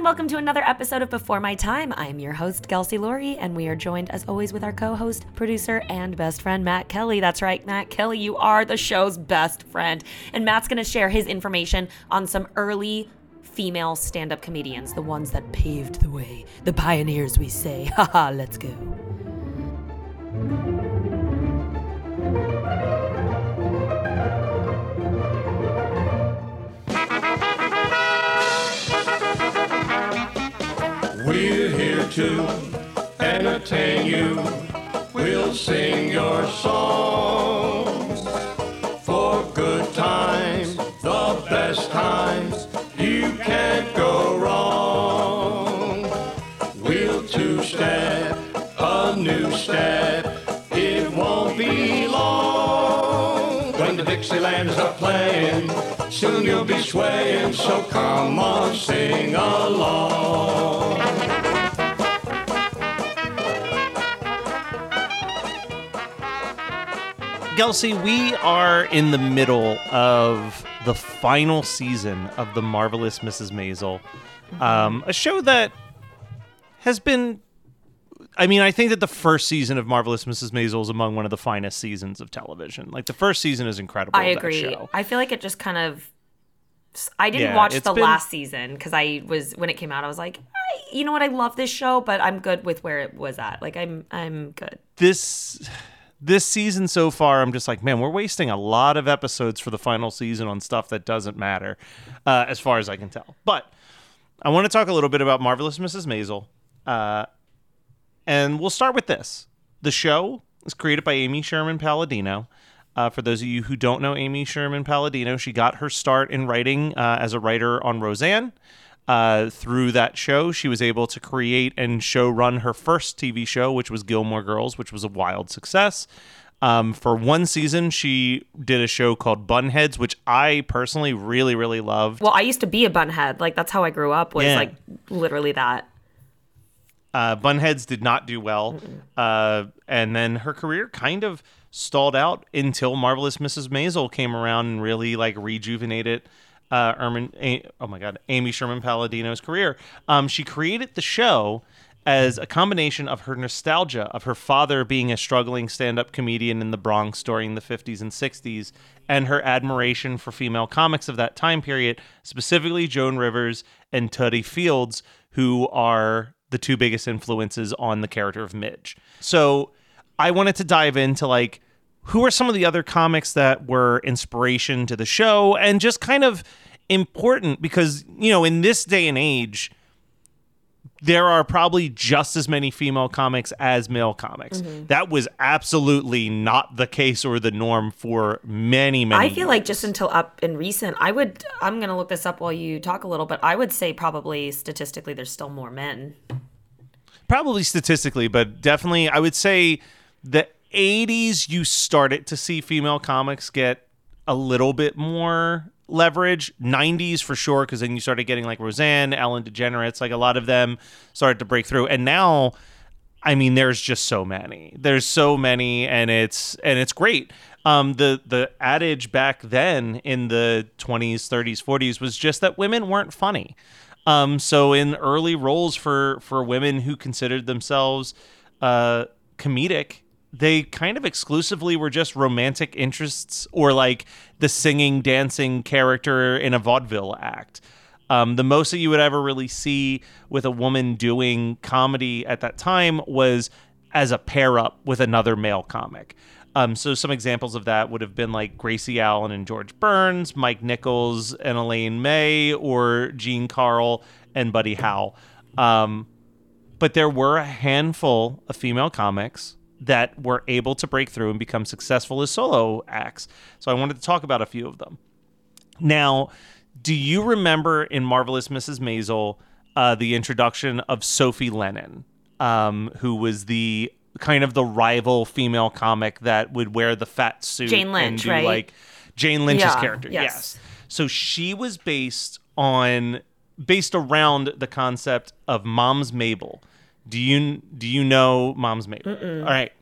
And welcome to another episode of Before My Time. I'm your host, Kelsey Laurie, and we are joined as always with our co-host, producer, and best friend, Matt Kelly. That's right, Matt Kelly, you are the show's best friend. And Matt's gonna share his information on some early female stand-up comedians, the ones that paved the way, the pioneers we say. Haha, let's go. To entertain you. We'll sing your songs for good times, the best times. You can't go wrong. We'll two step, a new step. It won't be long when the Dixieland is up playing. Soon you'll be swaying, so come on, sing along. Kelsey, we are in the middle of the final season of The Marvelous Mrs. Maisel, um, a show that has been. I mean, I think that the first season of Marvelous Mrs. Maisel is among one of the finest seasons of television. Like the first season is incredible. I agree. I feel like it just kind of. I didn't Yeah, watch the been- last season because I was when it came out. I was like, I, you know what? I love this show, but I'm good with where it was at. Like I'm, I'm good. this this season so far, I'm just like, man, we're wasting a lot of episodes for the final season on stuff that doesn't matter, uh, as far as I can tell. But I want to talk a little bit about Marvelous Mrs. Maisel, uh, and we'll start with this. The show is created by Amy Sherman Palladino. Uh, for those of you who don't know Amy Sherman Palladino, she got her start in writing uh, as a writer on Roseanne. Uh, through that show, she was able to create and show run her first TV show, which was Gilmore Girls, which was a wild success. Um, for one season, she did a show called Bunheads, which I personally really, really loved. Well, I used to be a bunhead. Like that's how I grew up. Was Yeah. like literally that. Uh, Bunheads did not do well, uh, and then her career kind of stalled out until Marvelous Mrs. Maisel came around and really like rejuvenated. Uh, Ermin, A- oh my God, Amy Sherman Palladino's career. Um, she created the show as a combination of her nostalgia of her father being a struggling stand-up comedian in the Bronx during the 50s and 60s, and her admiration for female comics of that time period, specifically Joan Rivers and Totie Fields, who are the two biggest influences on the character of Midge. So I wanted to dive into like who are some of the other comics that were inspiration to the show and just kind of important because you know in this day and age there are probably just as many female comics as male comics. Mm-hmm. That was absolutely not the case or the norm for many many I feel like just until up in recent, I would. I'm gonna look this up while you talk a little, but I would say probably statistically, there's still more men. probably statistically, but definitely I would say The 80s, you started to see female comics get a little bit more leverage. 90s for sure, because then you started getting like Roseanne, Ellen DeGeneres, like a lot of them started to break through. And now, I mean, there's just so many. There's so many, and it's and it's great. Um, the the adage back then in the 20s, 30s, 40s was just that women weren't funny. Um, so in early roles for for women who considered themselves uh, comedic, they kind of exclusively were just romantic interests or like the singing, dancing character in a vaudeville act. Um, the most that you would ever really see with a woman doing comedy at that time was as a pair up with another male comic. Um, so some examples of that would have been like Gracie Allen and George Burns, Mike Nichols and Elaine May, or Jean Carroll and Buddy Howe. Um, but there were a handful of female comics that were able to break through and become successful as solo acts. So I wanted to talk about a few of them. Now, do you remember in Marvelous Mrs. Maisel uh, the introduction of Sophie Lennon, um, who was the kind of the rival female comic that would wear the fat suit Jane and Lynch, do right? like Jane Lynch's Yeah, character. yes. yes. So she was based on based around the concept of Moms Mabley. Do you do you know Moms Mabley? All right.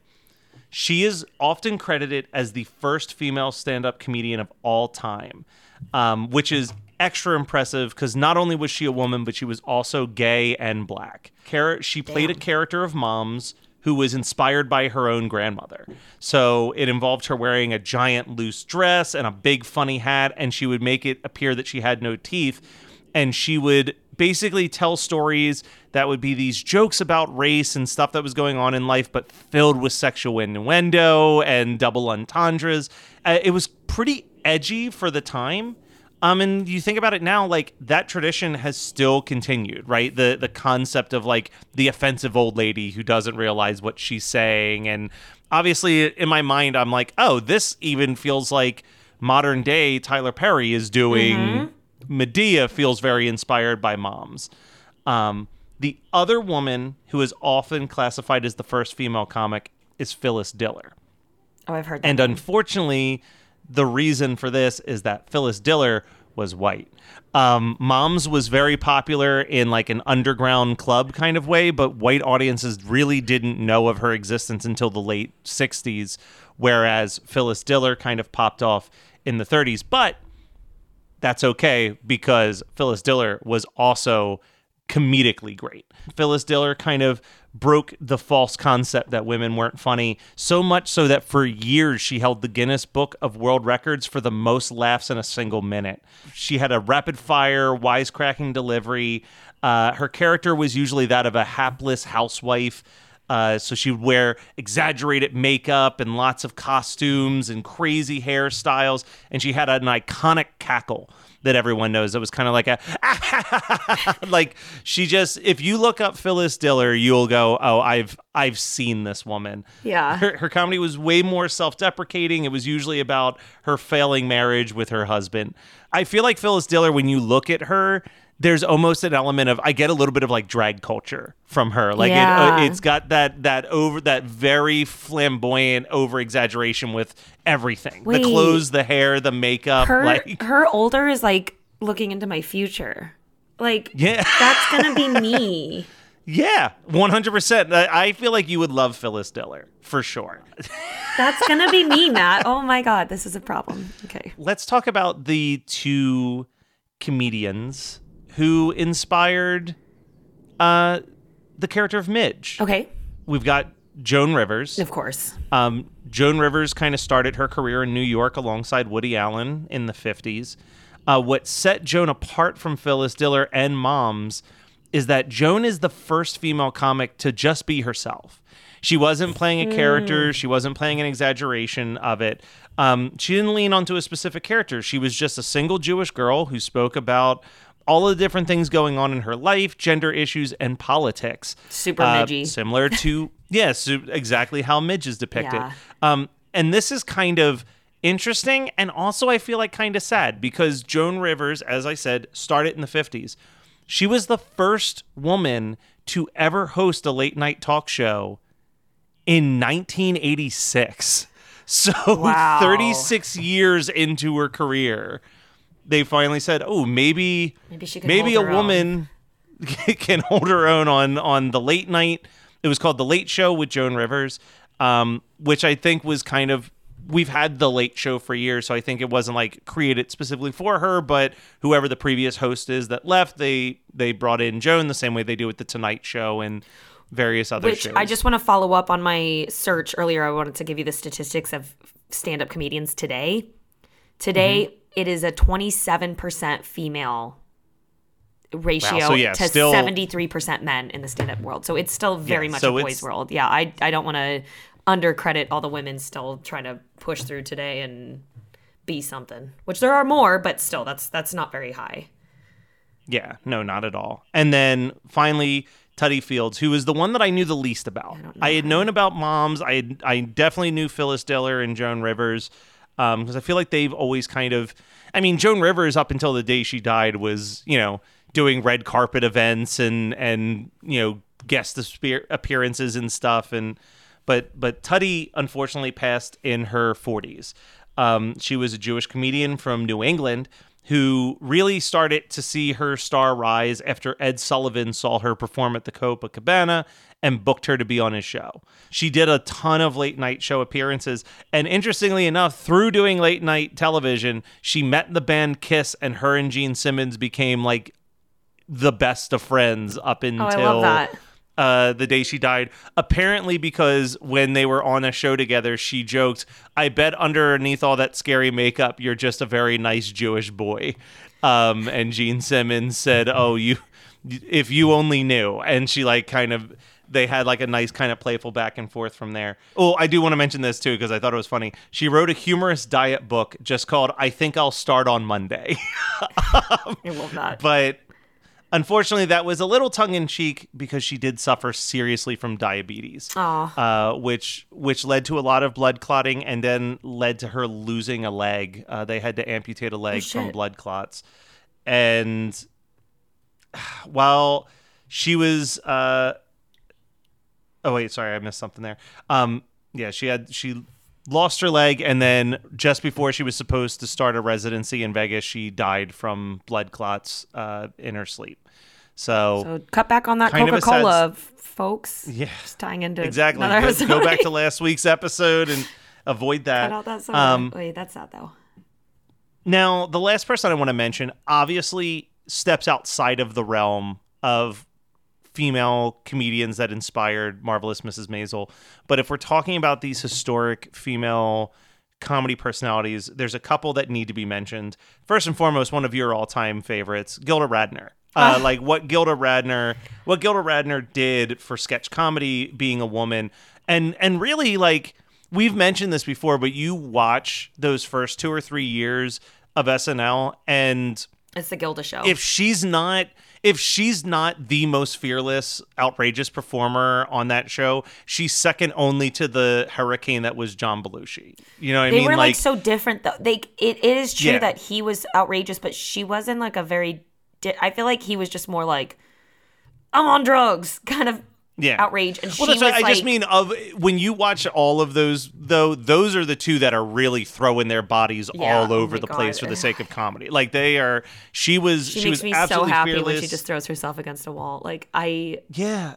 She is often credited as the first female stand-up comedian of all time, um, which is extra impressive because not only was she a woman, but she was also gay and black. She played a character of Mom's who was inspired by her own grandmother. So it involved her wearing a giant loose dress and a big funny hat, and she would make it appear that she had no teeth. And she would basically tell stories that would be these jokes about race and stuff that was going on in life, but filled with sexual innuendo and double entendres. Uh, it was pretty edgy for the time. Um, and you think about it now, like that tradition has still continued, right? The the concept of like the offensive old lady who doesn't realize what she's saying, and obviously in my mind, I'm like, oh, this even feels like modern day Tyler Perry is doing. Madea feels very inspired by moms. Um, the other woman who is often classified as the first female comic is Phyllis Diller. Oh, I've heard that. And unfortunately, the reason for this is that Phyllis Diller was white. Um, Moms was very popular in like an underground club kind of way, but white audiences really didn't know of her existence until the late 60s, whereas Phyllis Diller kind of popped off in the 30s. But that's okay because Phyllis Diller was also comedically great. Phyllis Diller kind of broke the false concept that women weren't funny, so much so that for years she held the Guinness Book of World Records for the most laughs in a single minute. She had a rapid fire, wisecracking delivery. Uh, her character was usually that of a hapless housewife. Uh, so she would wear exaggerated makeup and lots of costumes and crazy hairstyles. And she had an iconic cackle that everyone knows. It was kind of like a, like she just, if you look up Phyllis Diller, you'll go, oh, I've, I've seen this woman. Yeah. Her, her comedy was way more self-deprecating. It was usually about her failing marriage with her husband. I feel like Phyllis Diller, when you look at her, there's almost an element of I get a little bit of like drag culture from her. Like Yeah. it, uh, it's got that that over that very flamboyant over exaggeration with everything. Wait. The clothes, the hair, the makeup. her like her older is like looking into my future. Like yeah, that's gonna be me. yeah, one hundred percent. I feel like you would love Phyllis Diller for sure. That's gonna be me, Matt. Oh my god, this is a problem. Okay. Let's talk about the two comedians who inspired uh, the character of Midge. Okay. We've got Joan Rivers. Of course. Um, Joan Rivers kind of started her career in New York alongside Woody Allen in the 50s. Uh, what set Joan apart from Phyllis Diller and Moms is that Joan is the first female comic to just be herself. She wasn't playing a character, she wasn't playing an exaggeration of it. Um, she didn't lean onto a specific character. She was just a single Jewish girl who spoke about all of the different things going on in her life, gender issues, and politics. Super Uh, midgy. Similar to, yes, su- exactly how Midge is depicted. Yeah. Um, and this is kind of interesting and also I feel like kind of sad because Joan Rivers, as I said, started in the 50s. She was the first woman to ever host a late night talk show in 1986. So Wow. 36 years into her career, they finally said, "Oh, maybe Maybe she can maybe a her own." woman can hold her own on on the late night." It was called the Late Show with Joan Rivers, um, which I think was kind of we've had the Late Show for years, so I think it wasn't like created specifically for her, but whoever the previous host is that left, they they brought in Joan the same way they do with the Tonight Show and various other Which shows. I just want to follow up on my search earlier. I wanted to give you the statistics of stand up comedians today. Today, Mm-hmm. It is a 27% female ratio so yeah, to still- 73% men in the stand up world. So it's still very Yeah, much so a boys' world. Yeah, I, I don't want to undercredit all the women still trying to push through today and be something, which there are more, but still, that's that's not very high. Yeah, no, not at all. And then finally, Totie Fields, who is the one that I knew the least about. I, had known about moms. I had, I definitely knew Phyllis Diller and Joan Rivers because I feel like they've always kind of. I mean, Joan Rivers up until the day she died was you know doing red carpet events and and you know guest appearances and stuff and but but Totie unfortunately passed in her 40s. Um, she was a Jewish comedian from New England who really started to see her star rise after Ed Sullivan saw her perform at the Copacabana and booked her to be on his show. She did a ton of late night show appearances, and interestingly enough, through doing late night television, she met the band Kiss, and her and Gene Simmons became like the best of friends up until Oh, I love that. uh, the day she died. Apparently, because when they were on a show together, she joked, "I bet underneath all that scary makeup, you're just a very nice Jewish boy." Um, and Gene Simmons said, "Oh, you, if you only knew." And she like kind of. They had like a nice kind of playful back and forth from there. Oh, I do want to mention this too because I thought it was funny. She wrote a humorous diet book just called "I Think I'll Start on Monday." I love that. but unfortunately that was a little tongue-in-cheek because she did suffer seriously from diabetes uh, which which led to a lot of blood clotting and then led to her losing a leg uh, they had to amputate a leg from blood clots and while she was uh, oh wait sorry i missed something there um, yeah she had she lost her leg and then just before she was supposed to start a residency in vegas she died from blood clots uh, in her sleep so, So cut back on that Kind of a Coca Cola, folks. Yeah. Just tying into exactly another go, go back to last week's episode and avoid that Cut out that um. Wait, that's sad though. Now, the last person I want to mention obviously steps outside of the realm of female comedians that inspired Marvelous Mrs. Maisel. But if we're talking about these historic female comedy personalities, there's a couple that need to be mentioned. First and foremost, one of your all-time favorites, Gilda Radner. Uh, like what Gilda Radner, what Gilda Radner did for sketch comedy, being a woman, and and really like we've mentioned this before, but you watch those first two or three years of SNL, and It's the Gilda show. if she's not if she's not the most fearless outrageous performer on that show she's second only to the hurricane that was john belushi you know what i mean? they were like, so different though. They it, it is true Yeah. that he was outrageous, but she wasn't like a very. Di- I feel like he was just more like, I'm on drugs, kind of yeah outrage, and well, she was I just mean of when you watch all of those though those are the two that are really throwing their bodies Yeah, all oh over my the God. place for the sake of comedy. Like they are she was She, she, makes was me so happy fearless. when she just throws herself against a wall. Like I, yeah.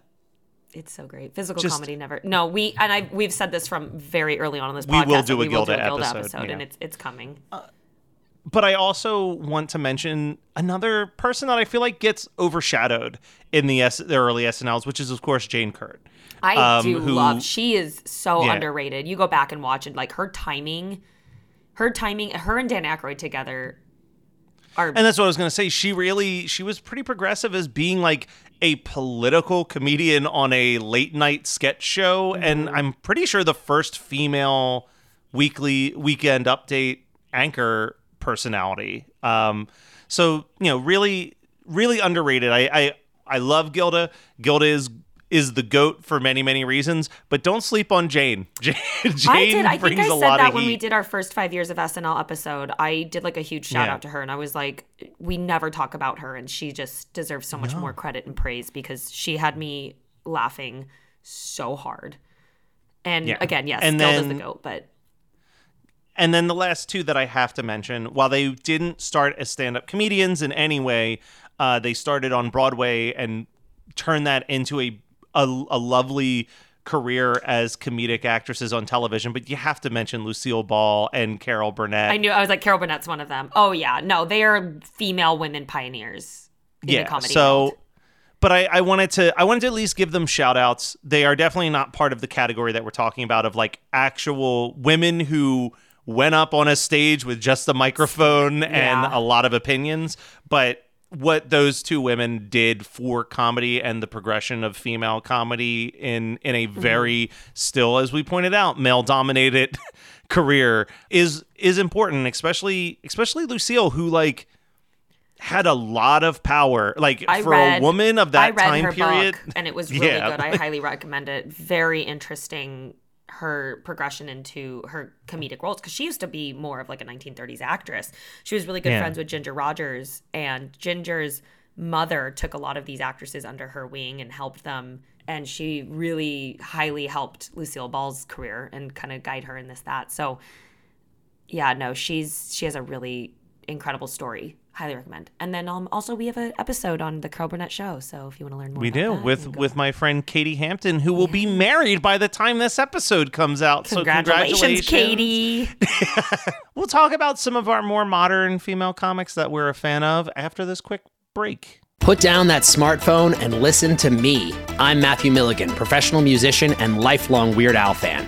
it's so great. Physical Just- comedy never. No, we and I we've said this from very early on in this We podcast. will do a we will do Gilda a Gilda episode, episode, and it's it's coming. Uh, But I also want to mention another person that I feel like gets overshadowed in the, S- the early SNLs, which is of course Jane Curtin. I um, do who- love. She is so Yeah. underrated. You go back and watch it, like her timing, her timing, her and Dan Aykroyd together are. And that's what I was going to say. She really, she was pretty progressive as being like a political comedian on a late night sketch show. And I'm pretty sure the first female weekly weekend update anchor personality. Um, so, you know, really, really underrated. I, I, I love Gilda. Gilda is is the goat for many many reasons, but don't sleep on Jane. Jane, Jane I did. I brings think I said that when we did our first five years of SNL episode. I did like a huge shout Yeah. out to her, and I was like, we never talk about her, and she just deserves so much more credit and praise because she had me laughing so hard. And Yeah. again, yes, And still does the goat, but And then the last two that I have to mention, while they didn't start as stand up comedians in any way, uh, they started on Broadway and turned that into a, a, a lovely career as comedic actresses on television. But you have to mention Lucille Ball and Carol Burnett. I knew I was like Carol Burnett's one of them. Oh yeah, no, they are female women pioneers in yeah. the comedy so, world. but I, I wanted to I wanted to at least give them shout outs. They are definitely not part of the category that we're talking about of like actual women who went up on a stage with just a microphone and a lot of opinions, but what those two women did for comedy and the progression of female comedy in in a mm-hmm. very still as we pointed out male dominated career is is important especially especially Lucille who like had a lot of power like I for read, a woman of that I read time her period book, and it was really Yeah. good. I highly recommend it. Very interesting. Her progression into her comedic roles because she used to be more of like a 1930s actress. She was really good Yeah. friends with Ginger Rogers, and Ginger's mother took a lot of these actresses under her wing and helped them. And she really highly helped Lucille Ball's career and kind of guide her in this that. So yeah, no, she's she has a really incredible story. Highly recommend. And then um, also we have an episode on the Carol Burnett show. So if you want to learn more, we about do that, with with my friend Katie Hampton, who will be married by the time this episode comes out. congratulations, so congratulations, Katie. We'll talk about some of our more modern female comics that we're a fan of after this quick break. Put down that smartphone and listen to me. I'm Matthew Milligan, professional musician and lifelong Weird Al fan.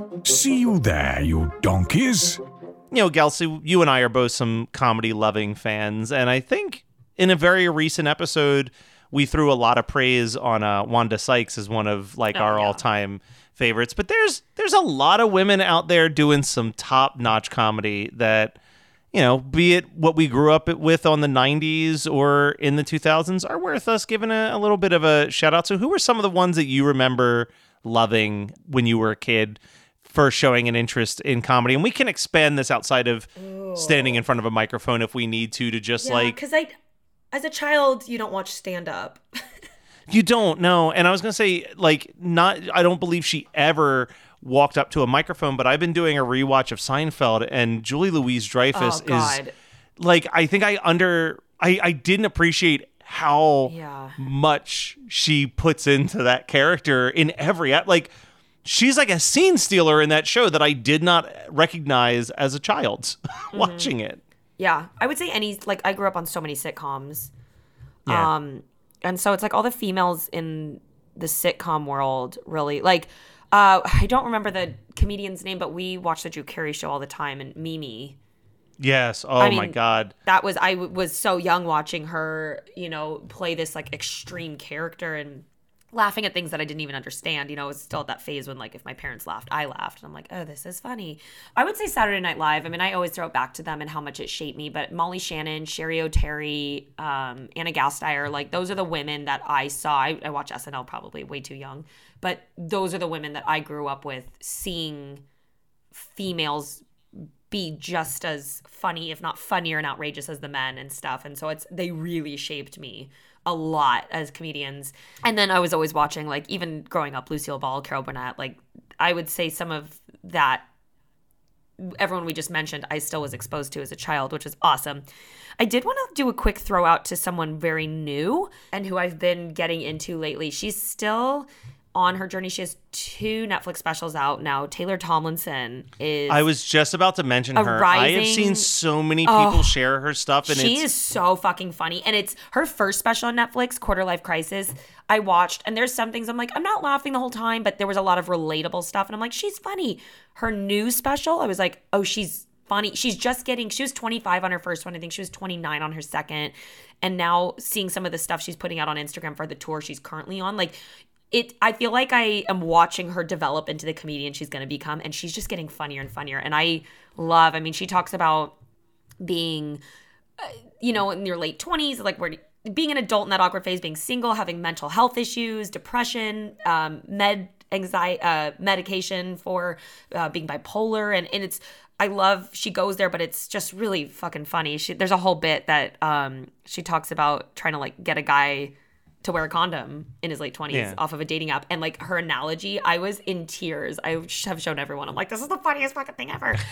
See you there, you donkeys. You know, Kelsey, you and I are both some comedy loving fans, and I think in a very recent episode we threw a lot of praise on uh, Wanda Sykes as one of like Oh, our yeah. all time favorites. But there's there's a lot of women out there doing some top notch comedy that you know, be it what we grew up with on the 90s or in the 2000s, are worth us giving a, a little bit of a shout out. So, who were some of the ones that you remember loving when you were a kid? First showing an interest in comedy, and we can expand this outside of standing in front of a microphone if we need to, to just like because I, as a child, you don't watch stand up. You don't know. And I was going to say, like, not, I don't believe she ever walked up to a microphone, but I've been doing a rewatch of Seinfeld and Julia Louis-Dreyfus Oh, is like, I think I under, I, I didn't appreciate how Yeah. much she puts into that character in every, act. like, she's like a scene stealer in that show that I did not recognize as a child watching it. Yeah, I would say any like I grew up on so many sitcoms. Yeah. Um and so it's like all the females in the sitcom world really like uh I don't remember the comedian's name but we watched the Drew Carey show all the time and Mimi Yes. Oh I my God. that was I w- was so young watching her, you know, play this like extreme character and laughing at things that I didn't even understand. You know, I was still at that phase when like if my parents laughed, I laughed, and I'm like, oh, this is funny. I would say Saturday Night Live. I mean, I always throw it back to them and how much it shaped me. But Molly Shannon, Cheri Oteri, um, Ana Gasteyer, like those are the women that I saw. I, I watch SNL probably way too young, but those are the women that I grew up with seeing females be just as funny, if not funnier and outrageous as the men and stuff. And so it's they really shaped me a lot as comedians. And then I was always watching like even growing up, Lucille Ball, Carol Burnett, like I would say some of that everyone we just mentioned I still was exposed to as a child, which is awesome. I did want to do a quick throw out to someone very new and who I've been getting into lately. She's still on her journey. She has two Netflix specials out now. Taylor Tomlinson is I was just about to mention her. I have seen so many people Oh, share her stuff, and she is so fucking funny. And it's her first special on Netflix, Quarter Life Crisis. I watched, and there's some things I'm like, I'm not laughing the whole time, but there was a lot of relatable stuff. And I'm like, she's funny. Her new special, I was like, oh, she's funny. She's just getting, she was 25 on her first one. I think she was 29 on her second. And now seeing some of the stuff she's putting out on Instagram for the tour she's currently on, like, it I feel like I am watching her develop into the comedian she's going to become and she's just getting funnier and funnier and I love I mean she talks about being uh, you know in your late 20s like where being an adult in that awkward phase being single having mental health issues depression um, med anxiety uh, medication for uh, being bipolar and, and it's i love she goes there but it's just really fucking funny. She, there's a whole bit that um, she talks about trying to like get a guy to wear a condom in his late 20s Yeah. off of a dating app. And like her analogy i was in tears. I have shown everyone. I'm like this is the funniest fucking thing ever.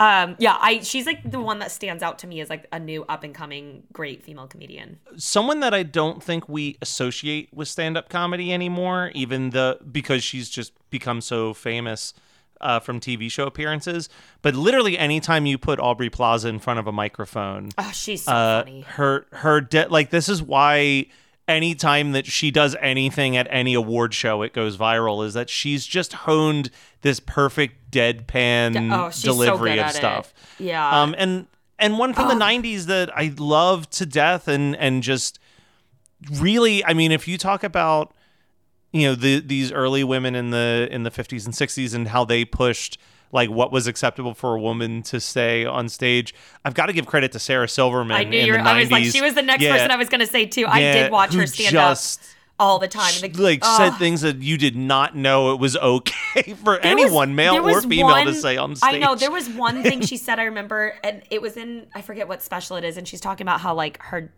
Um yeah i she's like the one that stands out to me as like a new up and coming great female comedian. Someone that I don't think we associate with stand-up comedy anymore, even the because she's just become so famous uh, from TV show appearances. But literally, anytime you put Aubrey Plaza in front of a microphone, oh she's so uh, funny. her her de- like this is why anytime that she does anything at any award show it goes viral is that she's just honed this perfect deadpan oh so delivery good of at it. stuff yeah Oh. um and and one from the 90s that I love to death and and just really I mean if you talk about you know the these early women in the in the 50s and 60s and how they pushed like what was acceptable for a woman to say on stage. I've got to give credit to Sarah Silverman i knew in you were the 90s i was like she was the next Yeah, person i was gonna say too. I did watch her stand just up all the time. and the- like oh. said things that you did not know it was okay for There was- anyone male or female to say on stage I know there was one thing she said I remember, and it was in I forget what special it is, and she's talking about how like her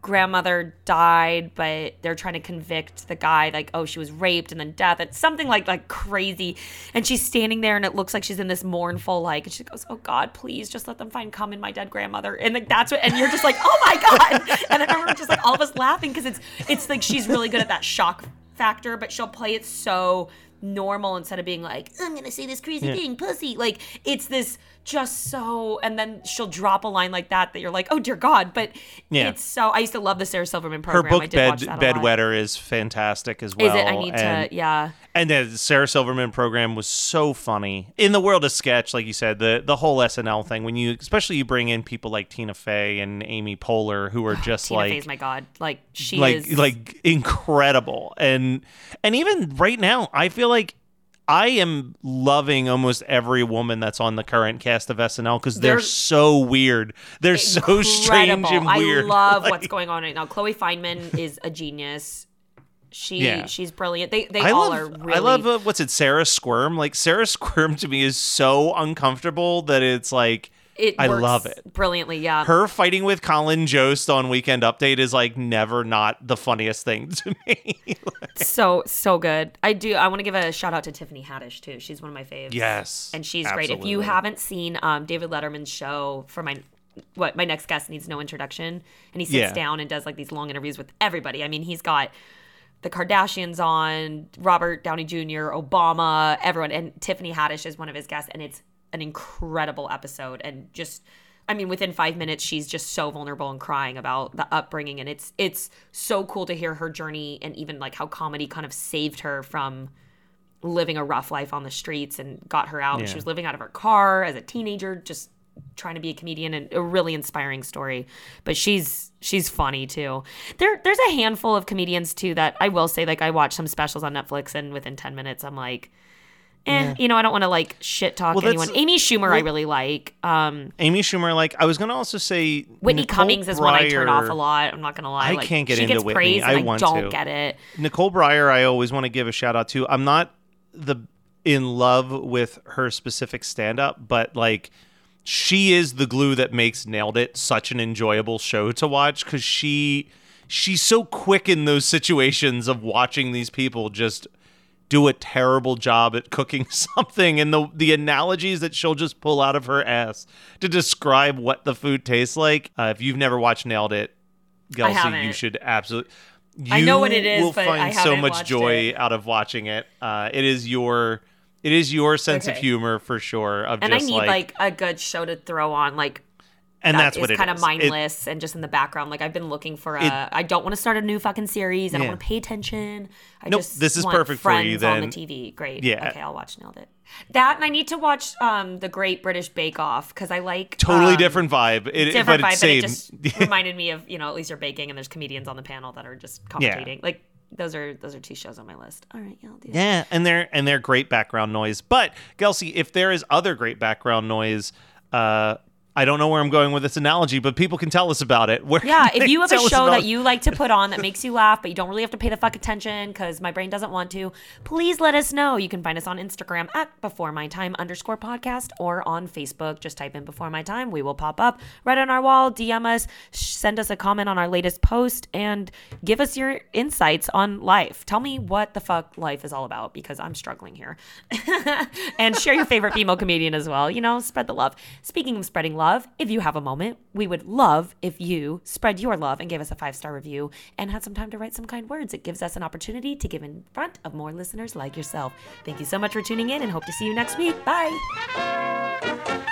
grandmother died, but they're trying to convict the guy like oh she was raped and then death. It's something like like crazy, and she's standing there and it looks like she's in this mournful like, and she goes oh God please just let them find cum in my dead grandmother, and like that's what, and you're just like oh my God, and I remember just like all of us laughing because it's it's like she's really good at that shock factor, but she'll play it so normal instead of being like, I'm gonna say this crazy thing, pussy. Like it's this just so and then she'll drop a line like that that you're like, oh dear God. But Yeah. it's so I used to love the Sarah Silverman her program. I book did bed watch that a lot. bedwetter is fantastic as well Is it? I need and- to yeah. And the Sarah Silverman program was so funny in the world of sketch, like you said, the the whole SNL thing. When you, especially you bring in people like Tina Fey and Amy Poehler, who are oh, just Tina like Fey's my God. Like she like is like incredible, and and even right now, I feel like I am loving almost every woman that's on the current cast of SNL because they're, They're so weird. They're so strange and weird. I love Like- what's going on right now. Chloe Fineman is a genius. She Yeah. she's brilliant. They they I all love, are really I love uh, what's it, Sarah Squirm? Like Sarah Squirm to me is so uncomfortable that it's like it I love it. brilliantly. Yeah. her fighting with Colin Jost on Weekend Update is like never not the funniest thing to me. so so good. I do. I want to give a shout out to Tiffany Haddish too. She's one of my faves. Yes, and she's great. If you haven't seen um, David Letterman's show for my what my next guest needs no introduction, and he sits Yeah. down and does like these long interviews with everybody. I mean, he's got the Kardashians on, Robert Downey Jr., Obama, everyone, and Tiffany Haddish is one of his guests, and it's an incredible episode. And just, I mean, within five minutes, she's just so vulnerable and crying about the upbringing, and it's it's so cool to hear her journey and even like how comedy kind of saved her from living a rough life on the streets and got her out. Yeah. She was living out of her car as a teenager, just trying to be a comedian and a really inspiring story. But she's she's funny too. There there's a handful of comedians too that I will say like I watch some specials on Netflix and within 10 minutes I'm like Eh, you know, I don't want to like shit talk Well, anyone. Amy Schumer, I really like. Um, Amy Schumer, like I was gonna also say Whitney Nicole Cummings is one I turn off a lot. I'm not gonna lie. I like, can't get she into gets Whitney. praise I and I, want don't to. get it. Nicole Byer, I always want to give a shout out to. I'm not the in love with her specific stand up, but like she is the glue that makes Nailed It such an enjoyable show to watch because she she's so quick in those situations of watching these people just do a terrible job at cooking something and the the analogies that she'll just pull out of her ass to describe what the food tastes like. Uh, if you've never watched Nailed It, Kelsey, you should absolutely. You I know what it is, will but find so much joy it. out of watching it. Uh, it is your, it is your sense of humor for sure. Of And I just need like, a good show to throw on, like and that that's what kind of is. It- mindless and just in the background. Like I've been looking for a. It- I don't want to start a new fucking series. I don't want to pay attention. I Nope, just this is want perfect for you, friends on the. TV. Great. Yeah. Okay, I'll watch. Nailed it. That and I need to watch um the Great British Bake Off because I like totally um, different vibe. It, different but vibe, but it just reminded me of you know at least you're baking and there's comedians on the panel that are just commentating. Like those are those are two shows on my list. All right, yeah, I'll do that. Yeah, and they're and they're great background noise. But Kelsey, if there is other great background noise, uh, I don't know where I'm going with this analogy, but people can tell us about it. Where Yeah, if you have a show that you like to put on that makes you laugh, but you don't really have to pay the fuck attention because my brain doesn't want to, please let us know. You can find us on Instagram at before my time underscore podcast or on Facebook. Just type in before my time. We will pop up right on our wall. DM us, send us a comment on our latest post, and give us your insights on life. Tell me what the fuck life is all about because I'm struggling here. and share your favorite female comedian as well. You know, spread the love. Speaking of spreading love, if you have a moment, we would love if you spread your love and gave us a five star review and had some time to write some kind words. It gives us an opportunity to give in front of more listeners like yourself. Thank you so much for tuning in and hope to see you next week. Bye.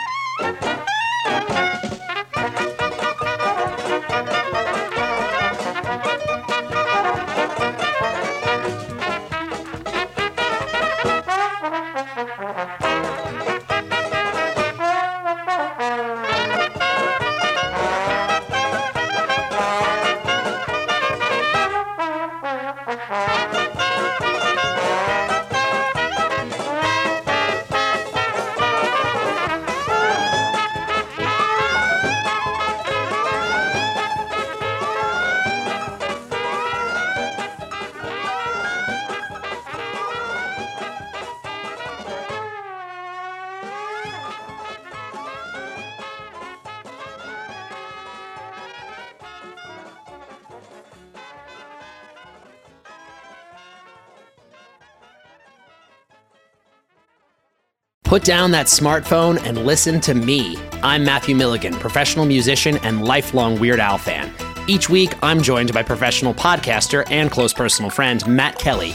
Put down that smartphone and listen to me. I'm Matthew Milligan, professional musician and lifelong Weird Al fan. Each week, I'm joined by professional podcaster and close personal friend Matt Kelly